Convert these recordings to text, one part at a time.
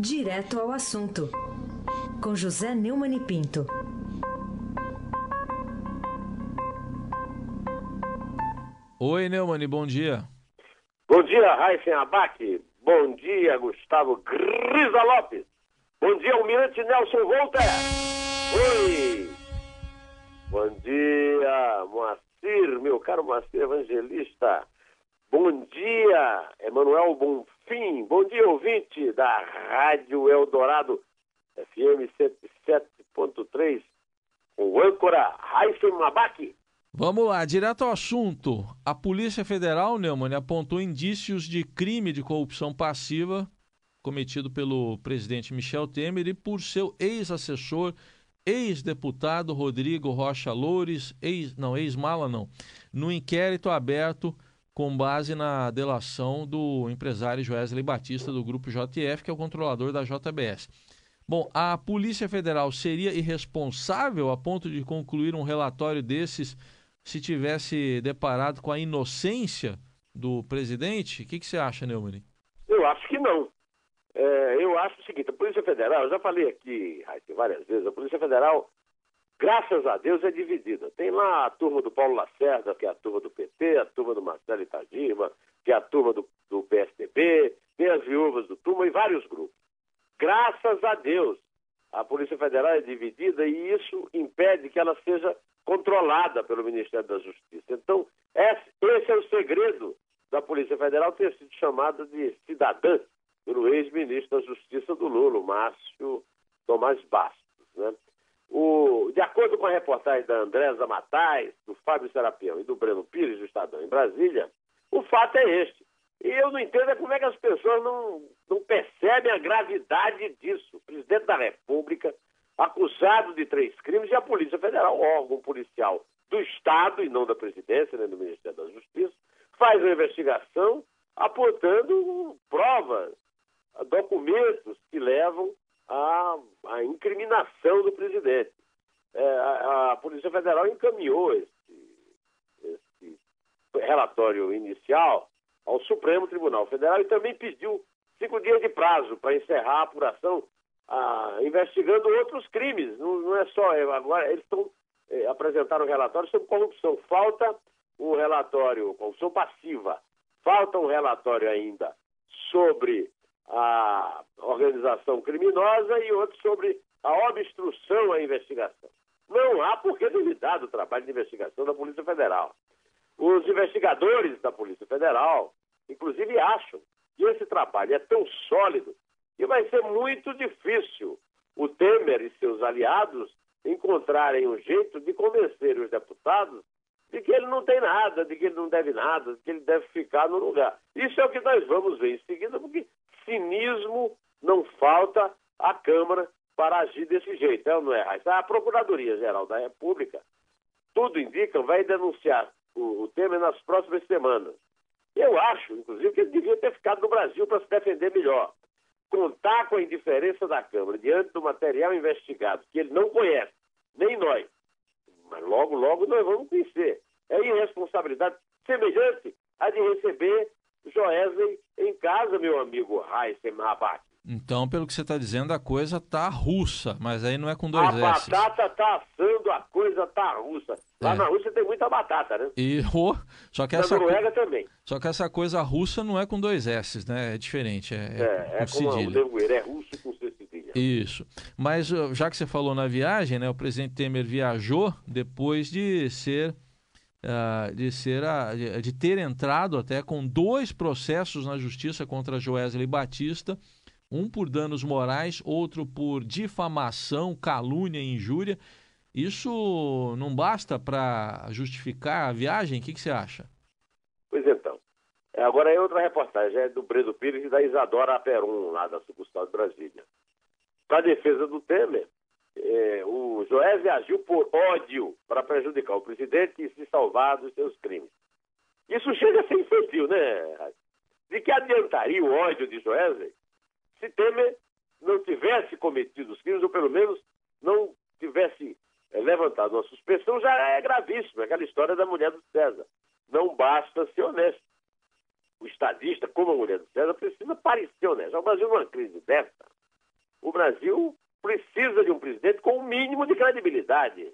Direto ao assunto, com José Neumann e Pinto. Oi, Neumann, bom dia. Bom dia, Raíssen Abac. Bom dia, Gustavo Grisa Lopes. Bom dia, Almirante Nelson Volta. Oi. Bom dia, Moacir, meu caro Moacir Evangelista. Bom dia, Emanuel Bonfim. Bom dia, ouvinte da Rádio Eldorado, FM 107.3, com o âncora Raíssen Mabac. Vamos lá, direto ao assunto. A Polícia Federal, Neumann, apontou indícios de crime de corrupção passiva cometido pelo presidente Michel Temer e por seu ex-assessor, ex-deputado Rodrigo Rocha Loures, ex, não, ex-mala não, no inquérito aberto com base na delação do empresário Joesley Batista do grupo JF, que é o controlador da JBS. Bom, a Polícia Federal seria irresponsável a ponto de concluir um relatório desses se tivesse deparado com a inocência do presidente? O que, que você acha, Neumann? Eu acho que não. É, eu acho o seguinte, a Polícia Federal, eu já falei aqui várias vezes, a Polícia Federal graças a Deus, é dividida. Tem lá a turma do Paulo Lacerda, que é a turma do PT, a turma do Marcelo Itagima, que é a turma do, do PSDB, tem as viúvas do turma e vários grupos. Graças a Deus, a Polícia Federal é dividida e isso impede que ela seja controlada pelo Ministério da Justiça. Então, esse é o segredo da Polícia Federal ter sido chamada de cidadã pelo ex-ministro da Justiça do Lula, Márcio Tomás Bastos. Né? O, de acordo com a reportagem da Andrésa Matais, do Fábio Serapião e do Breno Pires, do Estadão, em Brasília, o fato é este. E eu não entendo é como é que as pessoas não, não percebem a gravidade disso. O presidente da República, acusado de três crimes, e a Polícia Federal, órgão policial do Estado e não da presidência, nem do Ministério da Justiça, faz uma investigação apontando provas, documentos que levam a, a incriminação do presidente. É, a, a, Polícia Federal encaminhou esse, esse relatório inicial ao Supremo Tribunal Federal e também pediu cinco dias de prazo para encerrar a apuração, investigando outros crimes. Não, não é só. É, agora, eles estão é, apresentaram um relatório sobre corrupção. Falta um relatório, corrupção passiva. Falta um relatório ainda sobre a organização criminosa e outro sobre a obstrução à investigação. Não há por que duvidar do trabalho de investigação da Polícia Federal. Os investigadores da Polícia Federal, inclusive, acham que esse trabalho é tão sólido que vai ser muito difícil o Temer e seus aliados encontrarem um jeito de convencer os deputados de que ele não tem nada, de que ele não deve nada, de que ele deve ficar no lugar. Isso é o que nós vamos ver em seguida, porque cinismo não falta à Câmara para agir desse jeito, é não é, A Procuradoria-Geral da República, tudo indica, vai denunciar o, o Temer nas próximas semanas. Eu acho, inclusive, que ele devia ter ficado no Brasil para se defender melhor. Contar com a indiferença da Câmara diante do material investigado, que ele não conhece, nem nós, mas logo, logo nós vamos conhecer. É irresponsabilidade semelhante a de receber Joesley em casa, meu amigo Raíssen Mabat. Então, pelo que você está dizendo, a coisa tá russa, mas aí não é com dois A S. batata tá assando, a coisa tá russa. Lá é. na Rússia tem muita batata, né? E, oh, só que na essa Noruega também. Só que essa coisa russa não é com dois S, né? É diferente, é, é, é, é com cedilha. é russo com cedilha. Isso. Mas já que você falou na viagem, né? O presidente Temer viajou depois de ser uh, de, ser a, de ter entrado até com dois processos na justiça contra Joesley Batista, um por danos morais, outro por difamação, calúnia e injúria. Isso não basta para justificar a viagem? O que, que, você acha? Pois então. É, agora é outra reportagem, é do Bredo Pires e da Isadora Aperum, lá da sucursal de Brasília. Para defesa do Temer, é, o Joesley agiu por ódio para prejudicar o presidente e se salvar dos seus crimes. Isso chega a ser infantil, né? De que adiantaria o ódio de Joesley se Temer não tivesse cometido os crimes, ou pelo menos não tivesse é, levantado uma suspensão, já é gravíssimo. É aquela história da mulher do César. Não basta ser honesto. O estadista, como a mulher do César, precisa parecer honesto. O Brasil numa crise dessa, O Brasil precisa de um presidente com o um mínimo de credibilidade.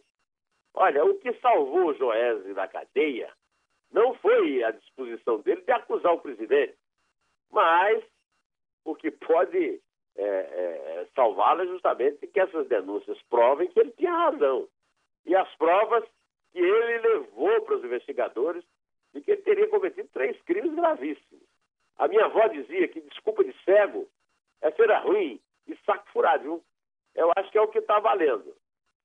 Olha, o que salvou o Joesley da cadeia não foi a disposição dele de acusar o presidente, mas o que pode é, é, salvá-lo é justamente que essas denúncias provem que ele tinha razão. E as provas que ele levou para os investigadores de que ele teria cometido três crimes gravíssimos. A minha avó dizia que desculpa de cego é feira ruim e saco furado, viu? Eu acho que é o que está valendo.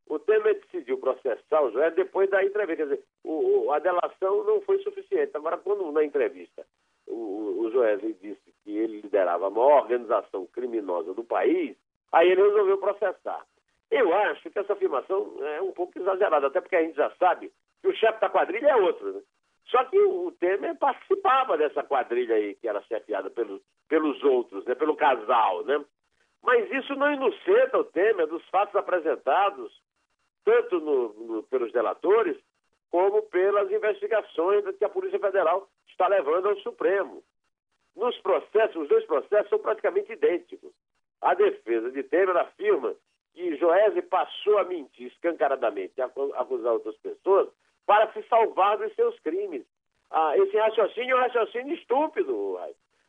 O Temer decidiu processar o Joé depois da entrevista. Quer dizer, o, o, a delação não foi suficiente. Agora, quando na entrevista o, o disse que ele liderava a maior organização criminosa do país, aí ele resolveu processar. Eu acho que essa afirmação é um pouco exagerada, até porque a gente já sabe que o chefe da quadrilha é outro. Né? Só que o Temer participava dessa quadrilha aí, que era chefiada pelos, pelos outros, né? pelo casal, né? Mas isso não inocenta o Temer dos fatos apresentados, tanto no, no, pelos delatores, como pelas investigações que a Polícia Federal está levando ao Supremo. Nos processos, os dois processos são praticamente idênticos. A defesa de Temer afirma que Joese passou a mentir escancaradamente, a acusar outras pessoas, para se salvar dos seus crimes. Ah, esse raciocínio é um raciocínio estúpido.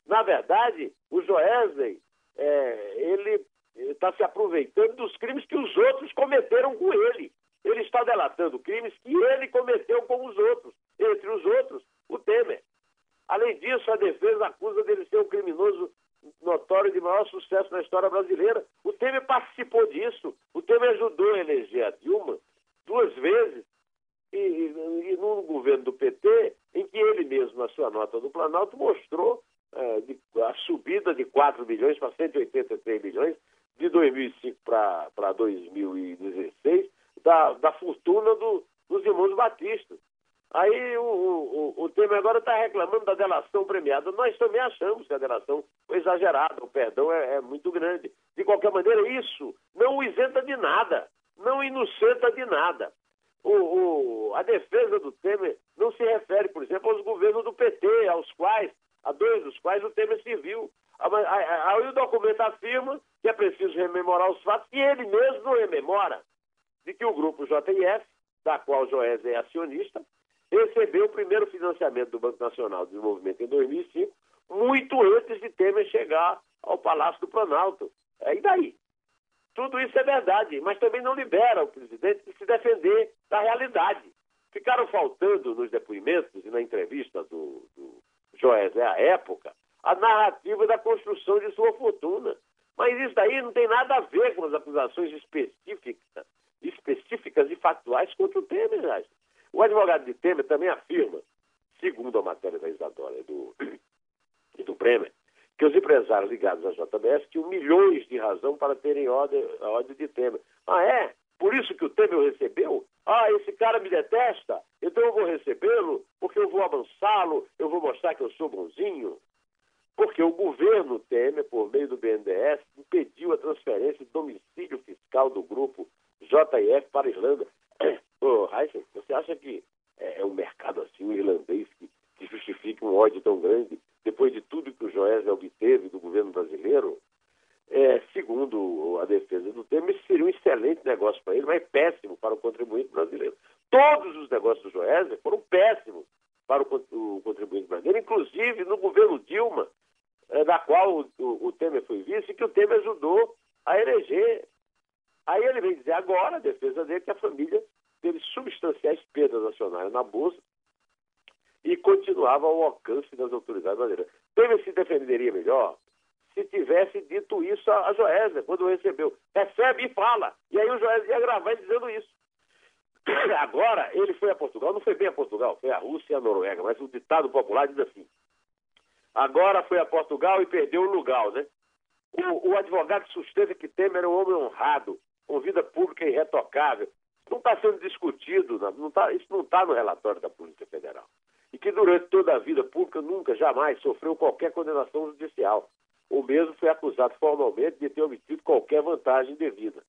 Na verdade, o Joesley, é, ele está se aproveitando dos crimes que os outros cometeram com ele. Ele está delatando crimes que ele cometeu com os outros, entre os outros, o Temer. Além disso, a defesa acusa dele ser um criminoso notório de maior sucesso na história brasileira. O Temer participou disso. O Temer ajudou a eleger a Dilma duas vezes e, e, e no governo do PT, em que ele mesmo, na sua nota do Planalto, mostrou é, de, a subida de 4 bilhões para 183 bilhões de 2005 para 2016 da, da fortuna do, dos irmãos Batistas. Aí o, o, o Temer agora está reclamando da delação premiada. Nós também achamos que a delação foi exagerada, o perdão é, é muito grande. De qualquer maneira, isso não o isenta de nada, não inocenta de nada o, o, a defesa do Temer não se refere, por exemplo, aos governos do PT, aos quais, a dois dos quais o Temer serviu. Aí o documento afirma que é preciso rememorar os fatos, e ele mesmo não rememora, de que o grupo JIF, da qual Joés é acionista, recebeu o primeiro financiamento do Banco Nacional de Desenvolvimento em 2005, muito antes de Temer chegar ao Palácio do Planalto. É, e daí? Tudo isso é verdade, mas também não libera o presidente de se defender da realidade. Ficaram faltando nos depoimentos e na entrevista do, do Joés à época a narrativa da construção de sua fortuna. Mas isso daí não tem nada a ver com as acusações específicas, específicas e factuais contra o Temer. Já. O advogado de Temer também afirma, segundo a matéria da Isadora e do, e do Bremer, que os empresários ligados à JBS tinham milhões de razão para terem ódio, ódio de Temer. Ah, é? Por isso que o Temer recebeu? Ah, esse cara me detesta, então eu vou recebê-lo, porque eu vou amansá-lo, eu vou mostrar que eu sou bonzinho. Porque o governo Temer, por meio do BNDES, impediu a transferência de domicílio fiscal do grupo JF para a Irlanda. Ô, oh, Heisen, você acha que é, é um mercado assim, um irlandês, que, que justifique um ódio tão grande? depois de tudo que o Joesley obteve do governo brasileiro, é, segundo a defesa do Temer, isso seria um excelente negócio para ele, mas péssimo para o contribuinte brasileiro. Todos os negócios do Joesley foram péssimos para o, o contribuinte brasileiro, inclusive no governo Dilma, é, da qual o, o, Temer foi vice, e que o Temer ajudou a eleger. Aí ele vem dizer agora, a defesa dele, que a família teve substanciais perdas nacionais na Bolsa e continuava ao alcance brasileiras. Temer se defenderia melhor se tivesse dito isso a, Joésia, quando recebeu. Recebe e fala. E aí o Joésia ia gravar dizendo isso. Agora, ele foi a Portugal, não foi bem a Portugal, foi a Rússia e a Noruega, mas o ditado popular diz assim: agora foi a Portugal e perdeu o lugar, né? O, o advogado sustenta que Temer é um homem honrado, com vida pública irretocável. Não está sendo discutido, não tá, isso não está no relatório da Polícia Federal e que durante toda a vida pública nunca, jamais sofreu qualquer condenação judicial, ou mesmo foi acusado formalmente de ter obtido qualquer vantagem devida.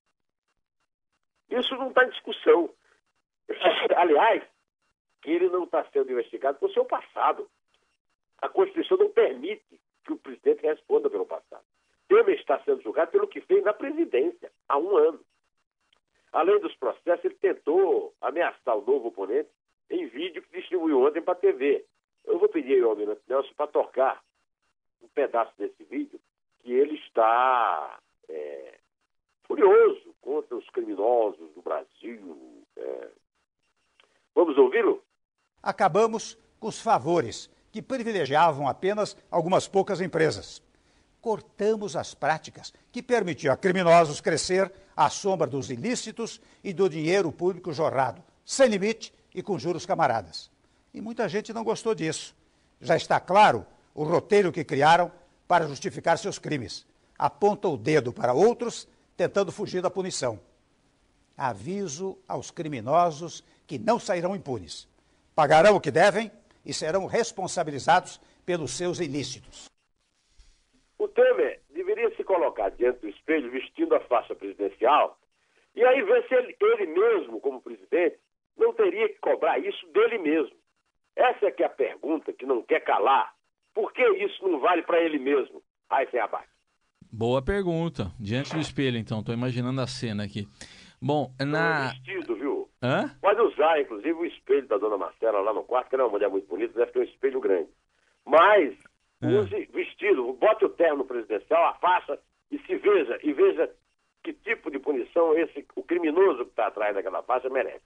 Isso não está em discussão. Aliás, ele não está sendo investigado por seu passado. A Constituição não permite que o presidente responda pelo passado. Temer está sendo julgado pelo que fez na presidência, há um ano. Além dos processos, ele tentou ameaçar o novo oponente vídeo que distribuiu ontem para a TV. Eu vou pedir ao Almirante Nelson para tocar um pedaço desse vídeo que ele está é, furioso contra os criminosos do Brasil. É. Vamos ouvi-lo? Acabamos com os favores que privilegiavam apenas algumas poucas empresas. Cortamos as práticas que permitiam a criminosos crescer à sombra dos ilícitos e do dinheiro público jorrado, sem limite e com juros camaradas. E muita gente não gostou disso. Já está claro o roteiro que criaram para justificar seus crimes. Aponta o dedo para outros, tentando fugir da punição. Aviso aos criminosos que não sairão impunes. Pagarão o que devem e serão responsabilizados pelos seus ilícitos. O Temer deveria se colocar diante do espelho vestindo a faixa presidencial e aí ver se ele, ele mesmo, como presidente, não teria que cobrar isso dele mesmo. Essa é que é a pergunta que não quer calar. Por que isso não vale para ele mesmo? Abate. Boa pergunta. Diante do espelho, então. Estou imaginando a cena aqui. Bom, na... vestido, viu? Hã? Pode usar, inclusive, o espelho da dona Marcela lá no quarto, que ela é uma mulher muito bonita, deve ter um espelho grande. Mas, é. use vestido, bote o terno presidencial, a faixa e se veja, e veja que tipo de punição esse, o criminoso que está atrás daquela faixa merece.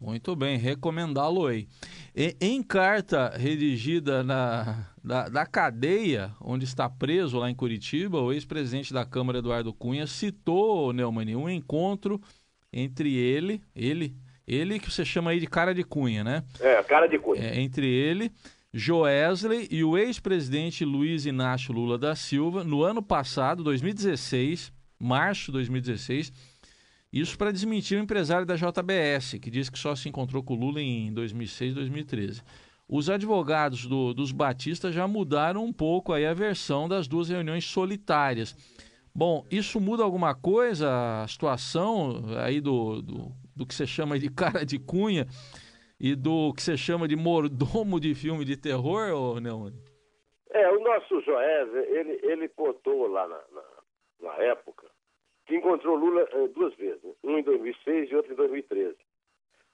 Muito bem, recomendá-lo aí. Em carta redigida na, da, da cadeia onde está preso lá em Curitiba, o ex-presidente da Câmara, Eduardo Cunha, citou, Neumann, um encontro entre ele, ele, ele que você chama aí de cara de Cunha, né? É, cara de Cunha. É, entre ele, Joesley e o ex-presidente Luiz Inácio Lula da Silva, no ano passado, 2016, março de 2016, isso para desmentir o empresário da JBS, que diz que só se encontrou com o Lula em 2006 e 2013. Os advogados do, dos batistas já mudaram um pouco aí a versão das duas reuniões solitárias. Bom, isso muda alguma coisa a situação aí do, do, do que você chama de cara de cunha e do que você chama de mordomo de filme de terror, ou não? É, o nosso Joés, ele, ele contou lá na, na, na época que encontrou Lula eh, duas vezes, né? um em 2006 e outro em 2013.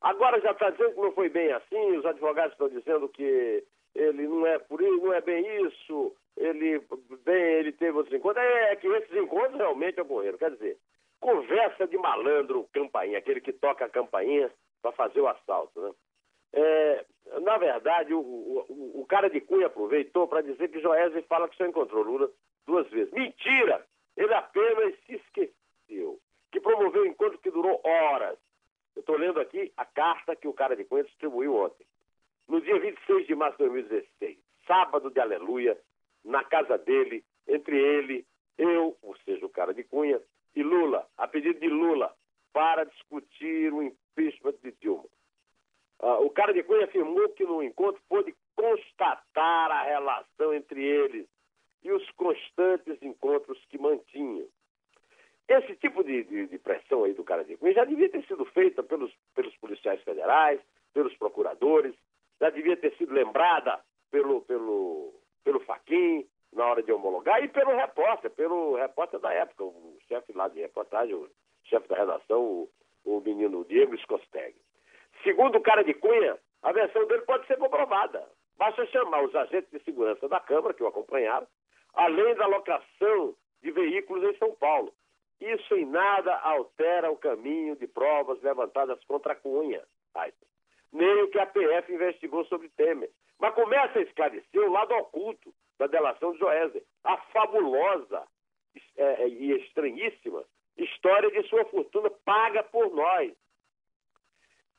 Agora já está dizendo que não foi bem assim, os advogados estão dizendo que ele não é por isso, não é bem isso, ele bem, ele teve outros encontros. É, é que esses encontros realmente ocorreram. Quer dizer, conversa de malandro, campainha, aquele que toca a campainha para fazer o assalto, né? É, na verdade, o, o, o, cara de Cunha aproveitou para dizer que Joésia fala que só encontrou Lula duas vezes. Mentira! Ele apenas se esqueceu. Que promoveu um encontro que durou horas. Eu estou lendo aqui a carta que o cara de Cunha distribuiu ontem. No dia 26 de março de 2016, sábado de aleluia, na casa dele, entre ele, eu, ou seja, o cara de Cunha, e Lula, a pedido de Lula, para discutir o impeachment de Dilma. Uh, o cara de Cunha afirmou que no encontro pôde constatar a relação entre eles e os constantes encontros que mantinham. Esse tipo de, de, de, pressão aí do cara de Cunha já devia ter sido feita pelos, pelos policiais federais, pelos procuradores, já devia ter sido lembrada pelo, pelo, pelo Faquin na hora de homologar e pelo repórter, pelo repórter da época, o chefe lá de reportagem, o chefe da redação, o, o menino Diego Scosteg. Segundo o cara de Cunha, a versão dele pode ser comprovada. Basta chamar os agentes de segurança da Câmara, que o acompanharam, além da locação de veículos em São Paulo. Isso em nada altera o caminho de provas levantadas contra Cunha, nem o que a PF investigou sobre Temer. Mas começa a esclarecer o lado oculto da delação de Joézer, a fabulosa é, e estranhíssima história de sua fortuna paga por nós.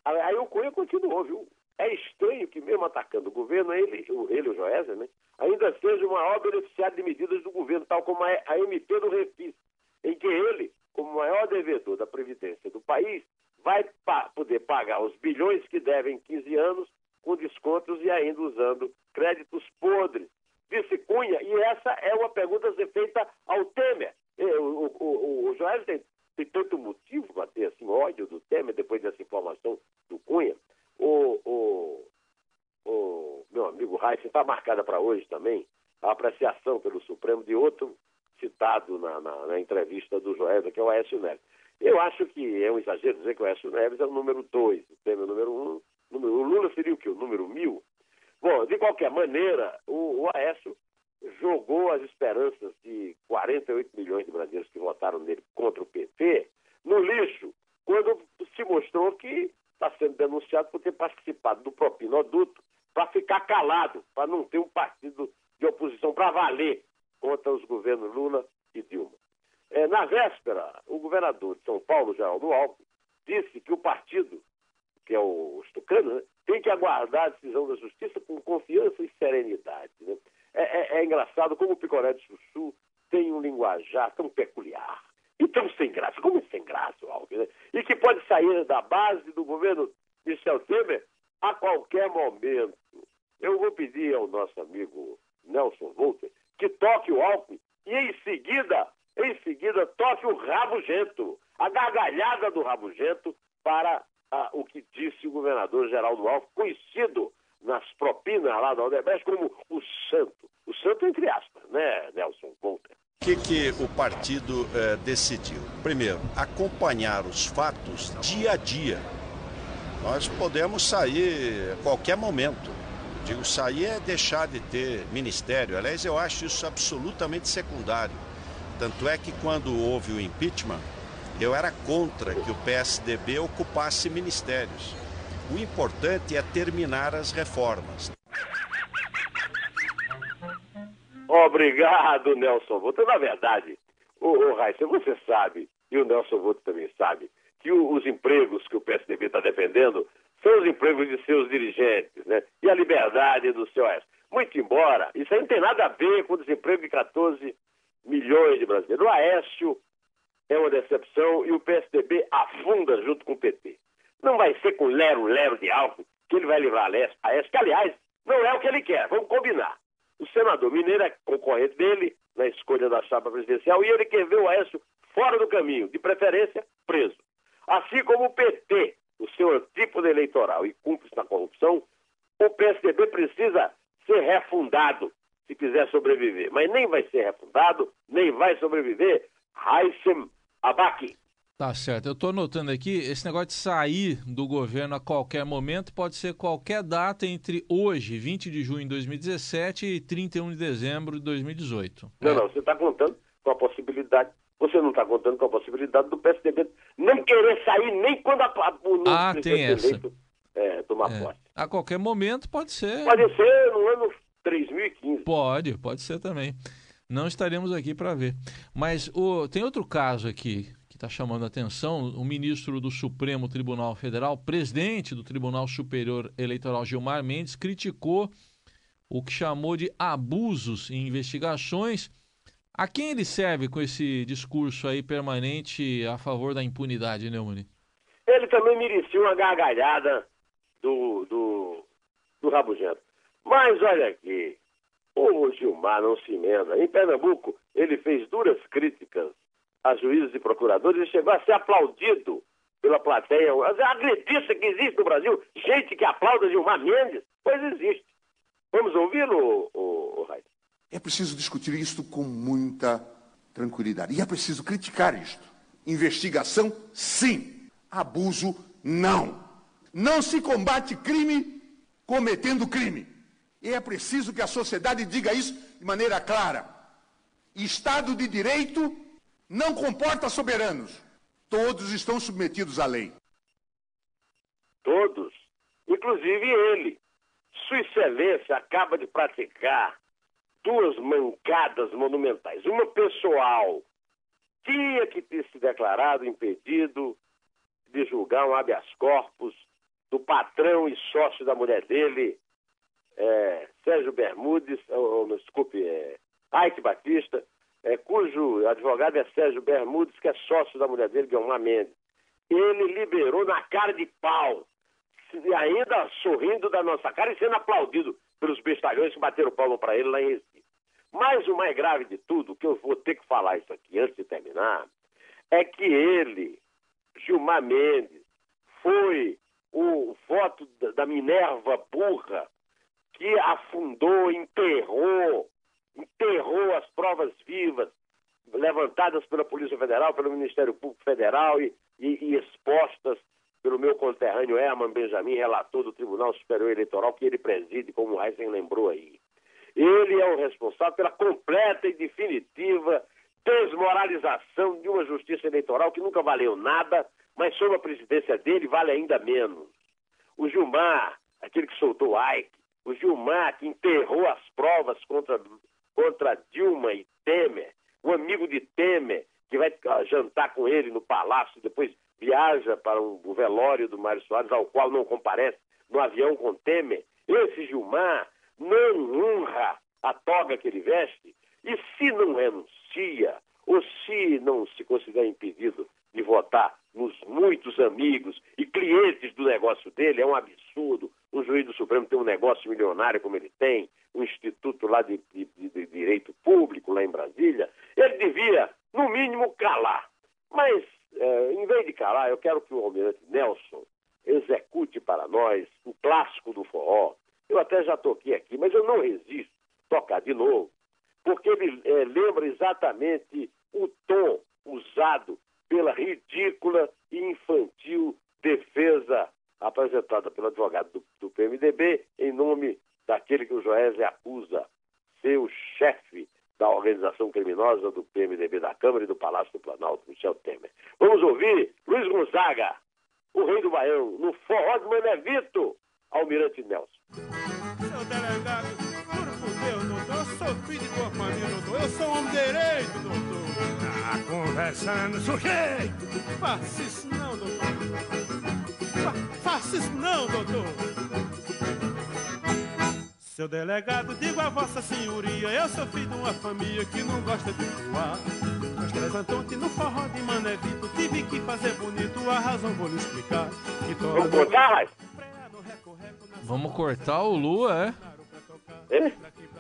Aí o Cunha continuou, viu? É estranho que, mesmo atacando o governo, ele, ele o Joézer, né, ainda seja o maior beneficiário de medidas do governo, tal como a MP do Refis, em que ele, como maior devedor da Previdência do país, vai pa poder pagar os bilhões que devem em 15 anos com descontos e ainda usando créditos podres. Disse Cunha, e essa é uma pergunta a ser feita ao Temer. O, o, o, o Joel tem, tem tanto motivo para ter assim, ódio do Temer depois dessa informação do Cunha. O, o, o meu amigo Reis está marcada para hoje também a apreciação pelo Supremo de outro citado na, na, na entrevista do Joel, que é o Aécio Neves. Eu acho que é um exagero dizer que o Aécio Neves é o número dois, o Temer o número um, número, o Lula seria o quê? O número mil? Bom, de qualquer maneira, o, o Aécio jogou as esperanças de 48 milhões de brasileiros que votaram nele contra o PT no lixo, quando se mostrou que está sendo denunciado por ter participado do propinoduto para ficar calado, para não ter um partido de oposição para valer contra os governos Lula e Dilma. É, na véspera, o governador de São Paulo, Geraldo Alckmin, disse que o partido, que é o Estucano, né, tem que aguardar a decisão da justiça com confiança e serenidade. Né? É, é, é, engraçado como o picoré de Chuchu tem um linguajar tão peculiar e tão sem graça. Como é sem graça o Alckmin? Né? E que pode sair da base do governo Michel Temer a qualquer momento. Eu vou pedir ao nosso amigo Nelson Volter que toque o Alckmin e em seguida, em seguida, toque o rabugento, a gargalhada do rabugento para ah, o que disse o governador Geraldo Alckmin, conhecido nas propinas lá da Odebrecht como o santo. O santo entre aspas, né, Nelson Volter? O que, que o partido eh, decidiu? Primeiro, acompanhar os fatos dia a dia. Nós podemos sair a qualquer momento. Digo, sair é deixar de ter ministério. Aliás, eu acho isso absolutamente secundário. Tanto é que quando houve o impeachment, eu era contra que o PSDB ocupasse ministérios. O importante é terminar as reformas. Obrigado, Nelson Voto. Na verdade, o, o Raíssa, você sabe, e o Nelson Voto também sabe, que o, os empregos que o PSDB está defendendo são os empregos de seus dirigentes, né? E a liberdade do seu Oeste. Muito embora, isso aí não tem nada a ver com o desemprego de 14 milhões de brasileiros. O Aécio é uma decepção e o PSDB afunda junto com o PT. Não vai ser com lero-lero de álcool que ele vai livrar a Aécio, que, aliás, não é o que ele quer, vamos combinar. O senador Mineiro é concorrente dele na escolha da chapa presidencial e ele quer ver o Aécio fora do caminho, de preferência preso. Assim como o PT o seu antípoda eleitoral e cúmplice na corrupção, o PSDB precisa ser refundado se quiser sobreviver. Mas nem vai ser refundado, nem vai sobreviver Haitham Abaki. Tá certo. Eu estou anotando aqui, esse negócio de sair do governo a qualquer momento pode ser qualquer data entre hoje, 20 de junho de 2017, e 31 de dezembro de 2018. Não, é. não, você está contando com a possibilidade você não está contando com a possibilidade do PSDB não querer sair nem quando a, a, o ah, tem essa. eleito é, tomar é. posse. A qualquer momento pode ser. Pode ser no ano 3015. Pode, pode ser também. Não estaremos aqui para ver. Mas o, tem outro caso aqui que está chamando a atenção. O ministro do Supremo Tribunal Federal, presidente do Tribunal Superior Eleitoral, Gilmar Mendes, criticou o que chamou de abusos em investigações a quem ele serve com esse discurso aí permanente a favor da impunidade, Neumann? Ele também merecia uma gargalhada do, do, do Rabugento. Mas olha aqui, o Gilmar não se emenda. Em Pernambuco, ele fez duras críticas a juízes e procuradores e chegou a ser aplaudido pela plateia. A agrediça que existe no Brasil, gente que aplauda Gilmar Mendes, pois existe. Vamos ouvi-lo, o, o, o é preciso discutir isso com muita tranquilidade. E é preciso criticar isto. Investigação, sim. Abuso, não. Não se combate crime cometendo crime. E é preciso que a sociedade diga isso de maneira clara. Estado de direito não comporta soberanos. Todos estão submetidos à lei. Todos, inclusive ele. Sua Excelência acaba de praticar duas mancadas monumentais. Uma pessoal tinha que ter se declarado impedido de julgar um habeas corpus do patrão e sócio da mulher dele, é, Sérgio Bermudes, ou, ou desculpe, é, Ike Batista, é, cujo advogado é Sérgio Bermudes, que é sócio da mulher dele, Guilherme Mendes. Ele liberou na cara de pau, ainda sorrindo da nossa cara e sendo aplaudido pelos bestalhões que bateram palma para ele lá em Recife. Mas o mais grave de tudo, que eu vou ter que falar isso aqui antes de terminar, é que ele, Gilmar Mendes, foi o voto da Minerva burra que afundou, enterrou, enterrou as provas vivas, leva levantadas pela Polícia Federal, pelo Ministério Público Federal e, e, e expostas pelo meu conterrâneo Herman Benjamin, relator do Tribunal Superior Eleitoral, que ele preside, como o Heisen lembrou aí. Ele é o responsável pela completa e definitiva desmoralização de uma justiça eleitoral que nunca valeu nada, mas sob a presidência dele vale ainda menos. O Gilmar, aquele que soltou o Ike, o Gilmar que enterrou as provas contra, contra Dilma e Temer, o amigo de Temer, que vai jantar com ele no palácio, depois viaja para o velório do Mário Soares, ao qual não comparece no avião com Temer. Esse Gilmar não honra a toga que ele veste e se não renuncia ou se não se considera impedido de votar nos muitos amigos e clientes do negócio dele, é um absurdo um juiz do Supremo ter um negócio milionário como ele tem, um instituto lá de, de, de direito público lá em Brasília, ele devia, no mínimo, calar. Mas, é, em vez de calar, eu quero que o almirante Nelson execute para nós o clássico do forró. Eu até já toquei aqui, mas eu não resisto tocar de novo, porque ele é, lembra exatamente o tom usado pela ridícula e infantil defesa apresentada pelo advogado do, do PMDB em nome daquele que o Joésley acusa ser o chefe da organização criminosa do PMDB da Câmara e do Palácio do Planalto, Michel Temer. Vamos ouvir Luiz Gonzaga, o rei do Baião, no forró de Mané Vito, Almirante Nelson. Seu delegado, juro por Deus, doutor, eu sou filho de boa família, doutor, eu sou homem direito, doutor. Tá conversando, sujeito! Faça isso não, doutor. Fa faça isso não, doutor. Seu delegado, digo a vossa senhoria, eu sou filho de uma família que não gosta de voar. Nós três Antonte no forró de Mané Vito, tive que fazer bonito, a razão vou lhe explicar. Que Vamos cortar, Vamos cortar o Lua, é? É?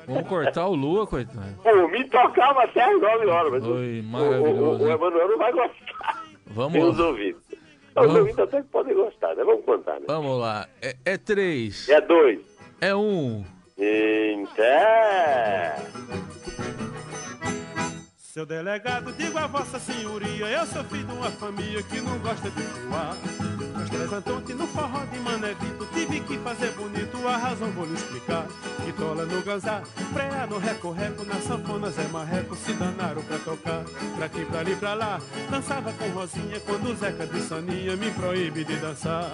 Vamos cortar o Lua, coitado. Por mim tocava até às 9 horas, mas Oi, o, o, maravilhoso. o hein? Emanuel não vai gostar. Vamos Tem os ouvidos. Os Vamos. ouvidos até que podem gostar, né? Vamos contar, né? Vamos lá. É, é três. É dois. É um. Inter. Seu delegado, digo a vossa senhoria, eu sou filho de uma família que não gosta de voar. Antonte no forró de Mané Vito, tive que fazer bonito, a razão vou lhe explicar. Que tola no ganzar, freia no reco-reco, na sanfona Zé Marreco, se danaram pra tocar. Pra aqui, pra ali, pra lá, dançava com Rosinha, quando Zeca de Saninha me proíbe de dançar.